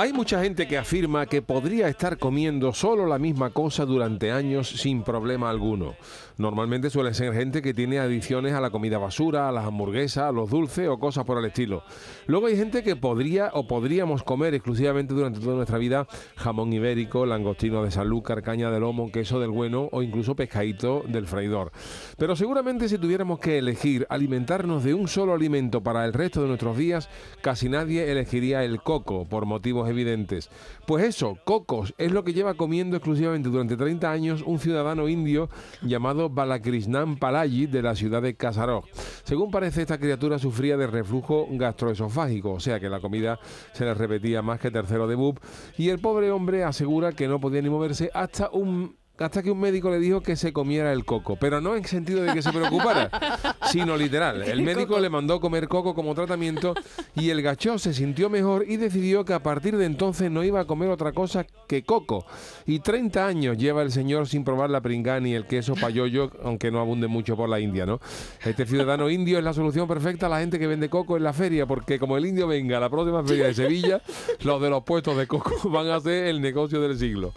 Hay mucha gente que afirma que podría estar comiendo solo la misma cosa durante años sin problema alguno. Normalmente suele ser gente que tiene adicciones a la comida basura, a las hamburguesas, a los dulces o cosas por el estilo. Luego hay gente que podría o podríamos comer exclusivamente durante toda nuestra vida jamón ibérico, langostino de sanlúcar, caña de lomo, queso del bueno o incluso pescadito del freidor. Pero seguramente si tuviéramos que elegir alimentarnos de un solo alimento para el resto de nuestros días, casi nadie elegiría el coco por motivos evidentes. Pues eso, cocos, es lo que lleva comiendo exclusivamente durante 30 años un ciudadano indio llamado Balakrishnam Palayi de la ciudad de Kasarog. Según parece, esta criatura sufría de reflujo gastroesofágico, o sea que la comida se le repetía más que tercero de bub, y el pobre hombre asegura que no podía ni moverse hasta un hasta que un médico le dijo que se comiera el coco, pero no en sentido de que se preocupara, sino literal. El médico le mandó comer coco como tratamiento y el gachó se sintió mejor y decidió que a partir de entonces no iba a comer otra cosa que coco. Y 30 años lleva el señor sin probar la pringá ni el queso payoyo, aunque no abunde mucho por la India, ¿no? Este ciudadano indio es la solución perfecta a la gente que vende coco en la feria, porque como el indio venga a la próxima feria de Sevilla, los de los puestos de coco van a hacer el negocio del siglo.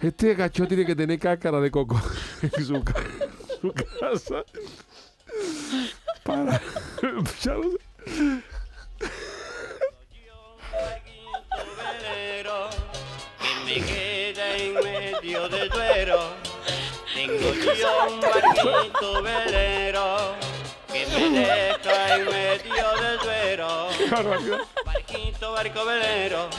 Este gacho tiene que tener cáscara de coco en su, ca- su casa. Para. ya lo sé. me queda en medio del duero. Tengo yo un barquito velero que me deja en medio del duero. Barquito, barco velero,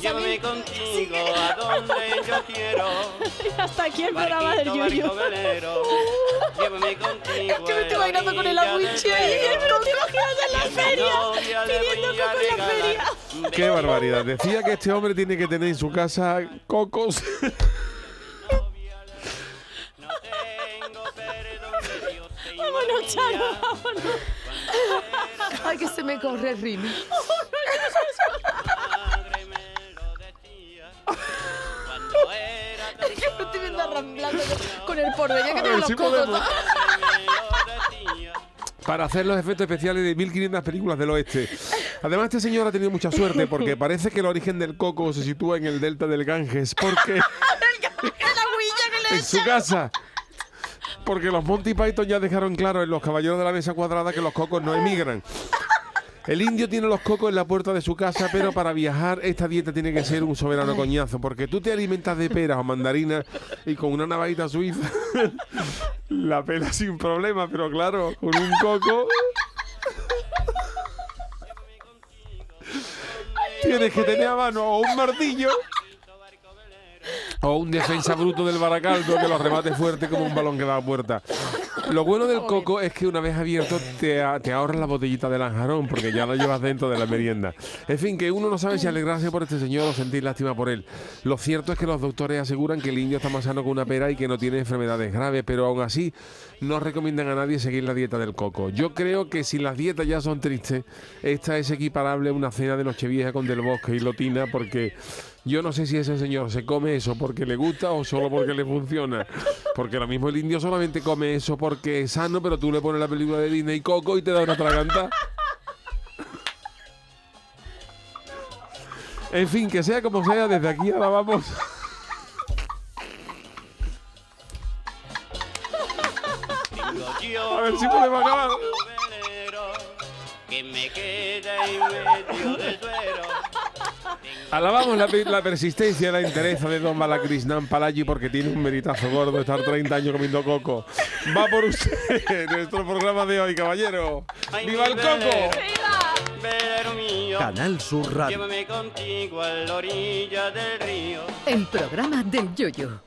llévame contigo a donde yo quiero. Hasta aquí el programa del Yuyo. barco velero, llévame contigo. Es que me estoy bailando con el ahí. duero. Pero te imaginas en la feria. Pidiendo coco en la feria. Qué barbaridad. Decía que este hombre tiene que tener en su casa cocos. No tengo perdón de Dios y Vámonos, Charo, vámonos. Ay, que se me corre el ritmo. Estoy viendo arramblando con el porvenir que ver los me lo decía. para hacer los efectos especiales de 1500 películas del oeste. Además, este señor ha tenido mucha suerte porque parece que el origen del coco se sitúa en el delta del Ganges, porque en su casa. Porque los Monty Python ya dejaron claro en los caballeros de la mesa cuadrada que los cocos no emigran. El indio tiene los cocos en la puerta de su casa, pero para viajar esta dieta tiene que ser un soberano coñazo, porque tú te alimentas de peras o mandarinas y con una navajita suiza la pela sin problema, pero claro, con un coco. Tienes que tener a mano o un martillo o un defensa bruto del Baracaldo que lo remate fuerte como un balón que da a puerta. Lo bueno del coco es que una vez abierto te, te ahorras la botellita de lanjarón porque ya lo llevas dentro de la merienda. En fin, que uno no sabe si alegrarse por este señor o sentir lástima por él. Lo cierto es que los doctores aseguran que el indio está más sano que una pera y que no tiene enfermedades graves, pero aún así no recomiendan a nadie seguir la dieta del coco. Yo creo que si las dietas ya son tristes, esta es equiparable a una cena de Nochevieja con Del Bosque y Lotina porque... Yo no sé si ese señor se come eso porque le gusta o solo porque le funciona. Porque lo mismo el indio solamente come eso porque es sano, pero tú le pones la película de Disney Coco y te da una traganta. En fin, que sea como sea, desde aquí ahora vamos. A ver si podemos acabar. Alabamos la, pe- la persistencia y la entereza de Don Balakrishnam Palayi porque tiene un meritazo gordo estar 30 años comiendo coco. Va por usted, nuestro programa de hoy, caballero. Ay, ¡Viva el coco! Velero mío, Canal Sur Radio. llévame contigo a la orilla del río. El programa del Yoyo.